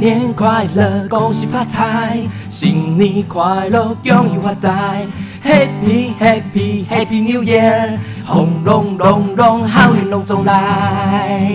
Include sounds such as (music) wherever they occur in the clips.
新年快乐，恭喜发财，新年快乐，恭喜发财，Happy Happy Happy New Year，红龙龙龙，好运龙中来。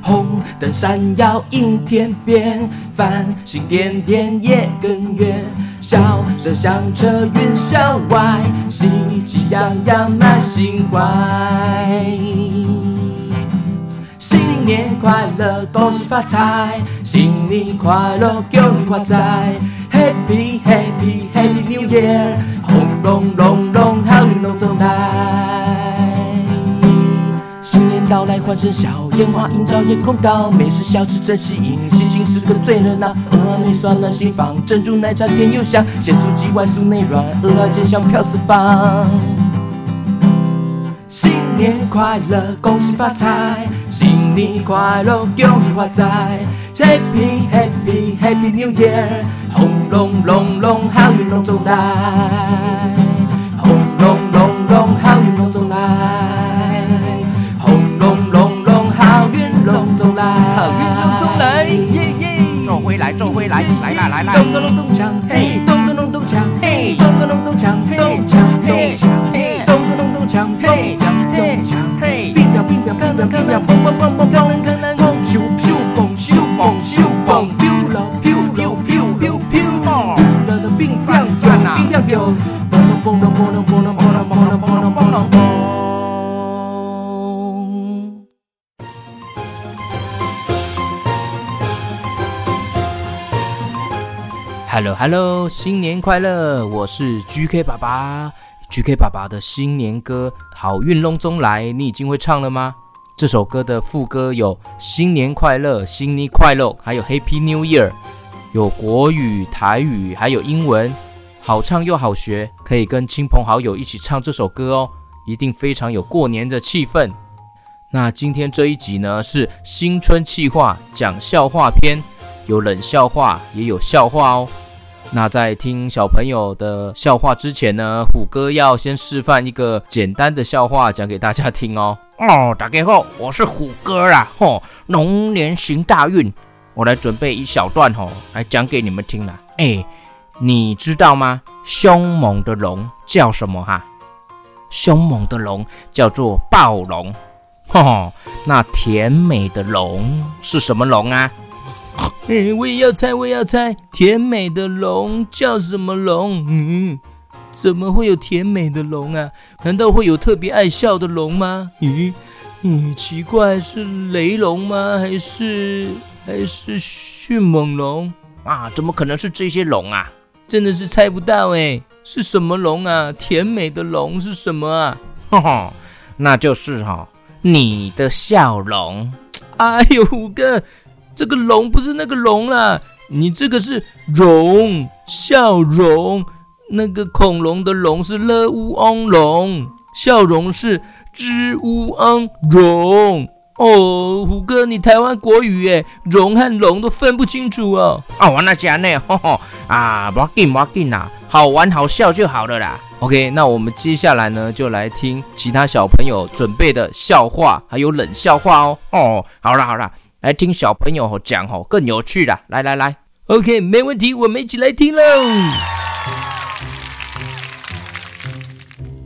红灯闪耀映天边，繁星点点夜更圆，笑声响彻云霄外，喜气洋洋满心怀。新年快乐，恭喜发财！新年快乐，恭喜发财！Happy Happy Happy New Year！红龙龙龙，好运龙中来！新年到来，欢声笑，烟花映照夜空高，美食小吃真吸引，心情时刻最热闹。鹅啊内酸软心房，珍珠奶茶甜又香，咸酥鸡外酥内软，鹅啊煎香飘四方。新年快乐，恭喜发财！新年快乐，恭喜发财！Happy Happy Happy New Year！红龙龙龙，好运龙中来！红龙龙龙，好运龙中来！红龙龙龙，好运龙中来！好运龙中来！耶耶！走回来，走回来，来啦来啦！咚咚咚咚锵，！Hello Hello，新年快乐！我是 GK 爸爸，GK 爸爸的新年歌《好运隆中来》，你已经会唱了吗？这首歌的副歌有“新年快乐”、“新年快乐”，还有 “Happy New Year”，有国语、台语，还有英文，好唱又好学，可以跟亲朋好友一起唱这首歌哦，一定非常有过年的气氛。那今天这一集呢，是新春气话讲笑话篇，有冷笑话，也有笑话哦。那在听小朋友的笑话之前呢，虎哥要先示范一个简单的笑话讲给大家听哦。(laughs) 哦，大家好，我是虎哥啦。吼，龙年行大运，我来准备一小段吼，来讲给你们听啦。哎，你知道吗？凶猛的龙叫什么哈？凶猛的龙叫做暴龙。吼，那甜美的龙是什么龙啊？哎，我也要猜，我也要猜，甜美的龙叫什么龙？嗯，怎么会有甜美的龙啊？难道会有特别爱笑的龙吗？咦，嗯，奇怪，是雷龙吗？还是还是迅猛龙啊？怎么可能是这些龙啊？真的是猜不到哎，是什么龙啊？甜美的龙是什么啊？哈哈，那就是哈、哦，你的笑容。哎呦，虎哥。这个龙不是那个龙啦，你这个是容笑容，那个恐龙的龙是了乌翁龙，笑容是支乌翁容。哦，虎哥，你台湾国语哎，容和龙都分不清楚哦。啊，我那家呢，吼吼啊，不要紧不要紧啦，好玩好笑就好了啦。OK，那我们接下来呢，就来听其他小朋友准备的笑话，还有冷笑话哦。哦，好啦好了。来听小朋友讲吼，更有趣的。来来来，OK，没问题，我们一起来听喽。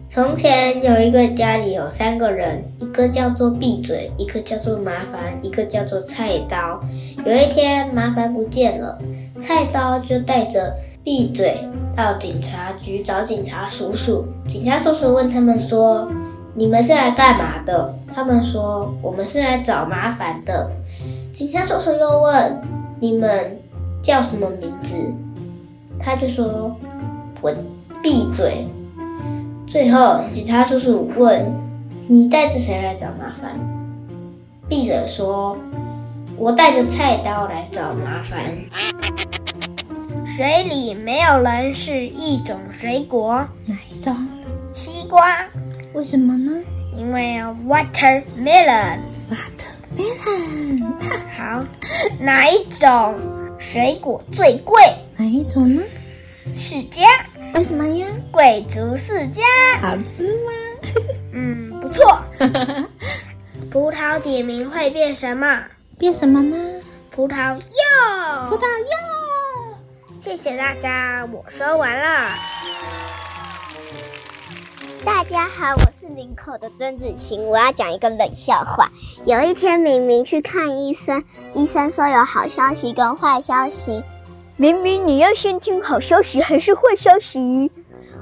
从前有一个家里有三个人，一个叫做闭嘴，一个叫做麻烦，一个叫做菜刀。有一天，麻烦不见了，菜刀就带着闭嘴到警察局找警察叔叔。警察叔叔问他们说：“你们是来干嘛的？”他们说：“我们是来找麻烦的。”警察叔叔又问：“你们叫什么名字？”他就说：“我闭嘴。”最后，警察叔叔问：“你带着谁来找麻烦？”闭嘴说：“我带着菜刀来找麻烦。”水里没有人是一种水果，哪一种？西瓜。为什么呢？因为 watermelon。watermelon。好，哪一种水果最贵？哪一种呢？释迦。为什么呀？贵族释迦。好吃吗？(laughs) 嗯，不错。(laughs) 葡萄点名会变什么？变什么呢？葡萄柚，葡萄柚。谢谢大家，我说完了。大家好，我是林口的曾子晴，我要讲一个冷笑话。有一天，明明去看医生，医生说有好消息跟坏消息。明明你要先听好消息还是坏消息？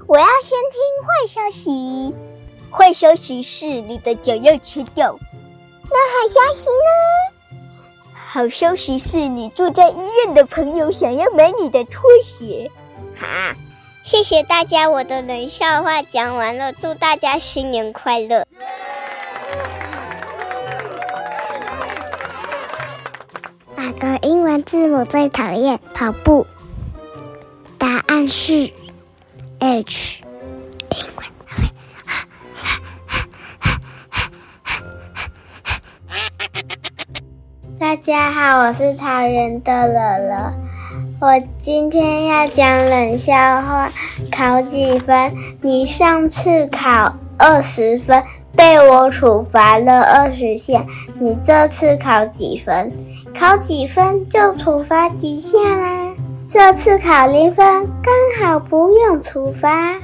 我要先听坏消息。坏消息是你的脚要切掉。那好消息呢？好消息是你住在医院的朋友想要买你的拖鞋。哈。谢谢大家，我的冷笑话讲完了，祝大家新年快乐。哪个英文字母最讨厌跑步？答案是 H。英文。大家好，我是桃园的乐乐。我今天要讲冷笑话，考几分？你上次考二十分，被我处罚了二十下。你这次考几分？考几分就处罚几下啦。这次考零分，刚好不用处罚。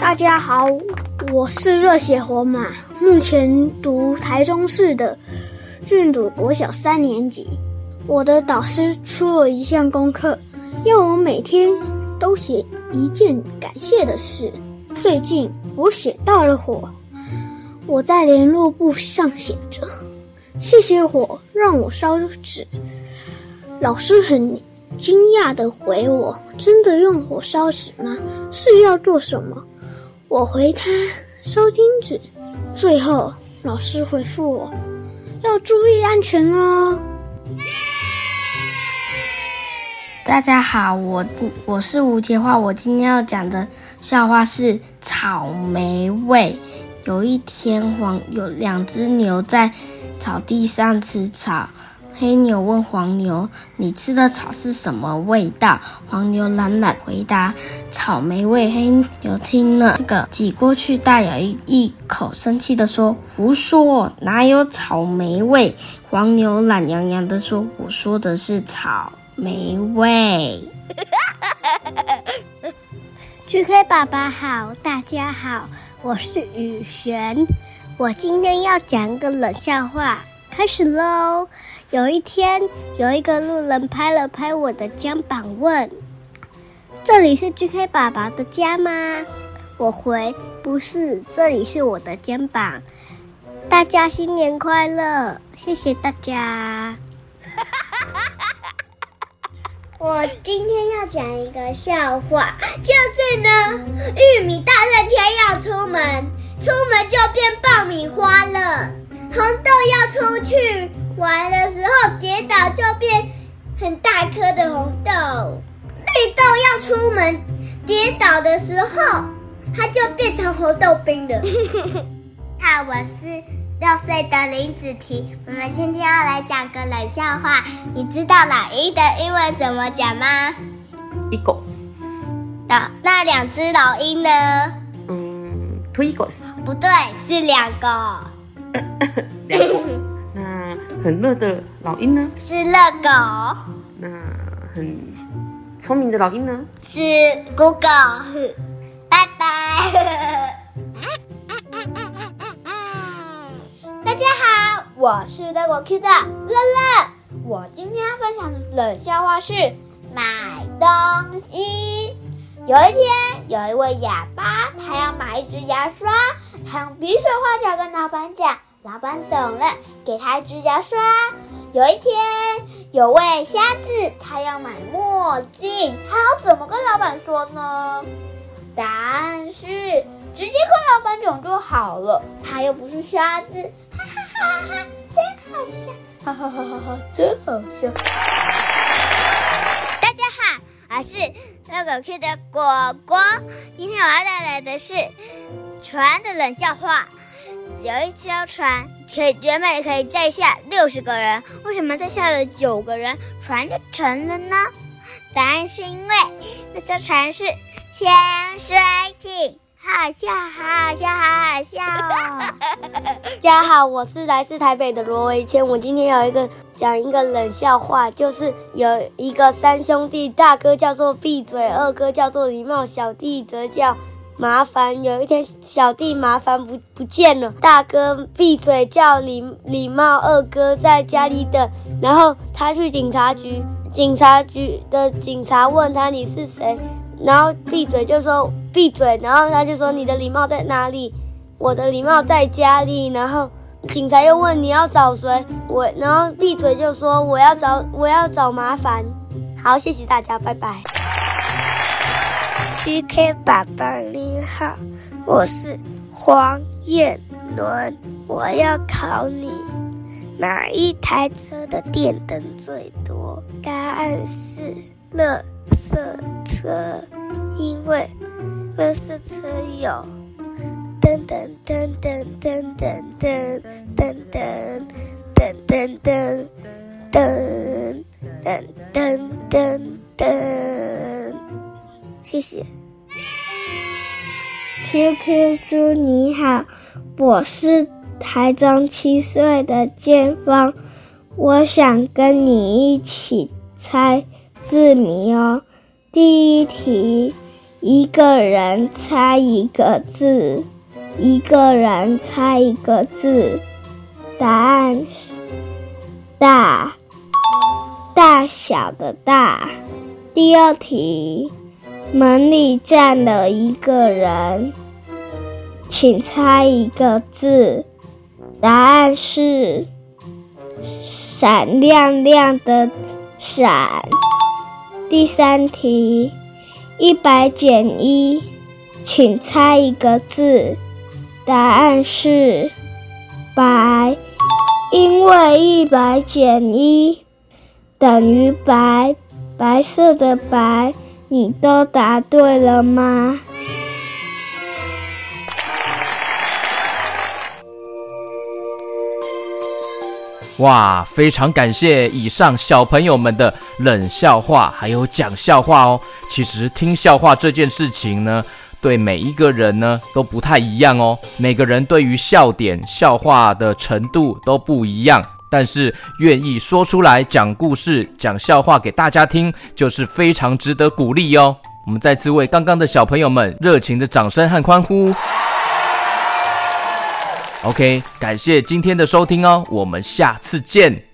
大家好，我是热血火马，目前读台中市的。俊读国小三年级，我的导师出了一项功课，要我每天都写一件感谢的事。最近我写到了火，我在联络簿上写着：“谢谢火，让我烧纸。”老师很惊讶地回我：“真的用火烧纸吗？是要做什么？”我回他：“烧金纸。”最后老师回复我。要注意安全哦！大家好，我今我是吴铁花，我今天要讲的笑话是草莓味。有一天黄，黄有两只牛在草地上吃草。黑牛问黄牛：“你吃的草是什么味道？”黄牛懒懒回答：“草莓味。”黑牛听了，那个挤过去大咬一一口，生气地说：“胡说，哪有草莓味？”黄牛懒洋洋地说：“我说的是草莓味。(laughs) ”GK 爸爸好，大家好，我是雨璇，我今天要讲一个冷笑话，开始喽。有一天，有一个路人拍了拍我的肩膀，问：“这里是 GK 爸爸的家吗？”我回：“不是，这里是我的肩膀。”大家新年快乐！谢谢大家。(laughs) 我今天要讲一个笑话，就是呢，玉米大热天要出门，出门就变爆米花了。红豆要出去。玩的时候跌倒就变很大颗的红豆，绿豆要出门跌倒的时候，它就变成红豆冰了。(laughs) 好，我是六岁的林子缇，我们今天要来讲个冷笑话。你知道老鹰的英文怎么讲吗？一个。那那两只老鹰呢？嗯，Two 不对，是两个。(coughs) 两个。(coughs) 很热的老鹰呢？是热狗。那很聪明的老鹰呢？是 Google。拜拜。大家好，我是乐我 Q 的乐乐。我今天要分享的冷笑话是买东西。有一天，有一位哑巴，他要买一支牙刷，他用比手画脚跟老板讲。老板懂了，给他一支牙刷。有一天，有位瞎子，他要买墨镜，他要怎么跟老板说呢？答案是直接跟老板讲就好了。他又不是瞎子，哈哈哈哈，真好笑，哈哈哈哈，真好笑。大家好，我是热狗区的果果，今天我要带来的是船的冷笑话。有一艘船，可原本可以载下六十个人，为什么载下了九个人，船就沉了呢？答案是因为那艘船是潜水艇，好笑，好笑，好笑！大 (laughs) 家好，我是来自台北的罗维谦。我今天有一个讲一个冷笑话，就是有一个三兄弟，大哥叫做闭嘴，二哥叫做礼貌，小弟则叫麻烦。有一天，小弟麻烦不不见了，大哥闭嘴叫礼礼貌，二哥在家里等，然后他去警察局，警察局的警察问他，你是谁？然后闭嘴就说闭嘴，然后他就说，你的礼貌在哪里？我的礼貌在家里。然后警察又问，你要找谁？我然后闭嘴就说，我要找我要找麻烦。好，谢谢大家，拜拜。GK 爸爸你好，我是黄彦伦，我要考你，哪一台车的电灯最多？答案是乐色车，因为乐色车有噔噔噔噔噔噔噔噔噔噔噔噔噔噔噔噔噔，谢谢。QQ 猪你好，我是台中七岁的建芳，我想跟你一起猜。字谜哦，第一题，一个人猜一个字，一个人猜一个字，答案是大，大小的大。第二题，门里站了一个人，请猜一个字，答案是闪亮亮的闪。第三题，一百减一，请猜一个字，答案是白，因为一百减一等于白，白色的白，你都答对了吗？哇，非常感谢以上小朋友们的冷笑话，还有讲笑话哦。其实听笑话这件事情呢，对每一个人呢都不太一样哦。每个人对于笑点、笑话的程度都不一样，但是愿意说出来讲故事、讲笑话给大家听，就是非常值得鼓励哦。我们再次为刚刚的小朋友们热情的掌声和欢呼。OK，感谢今天的收听哦，我们下次见。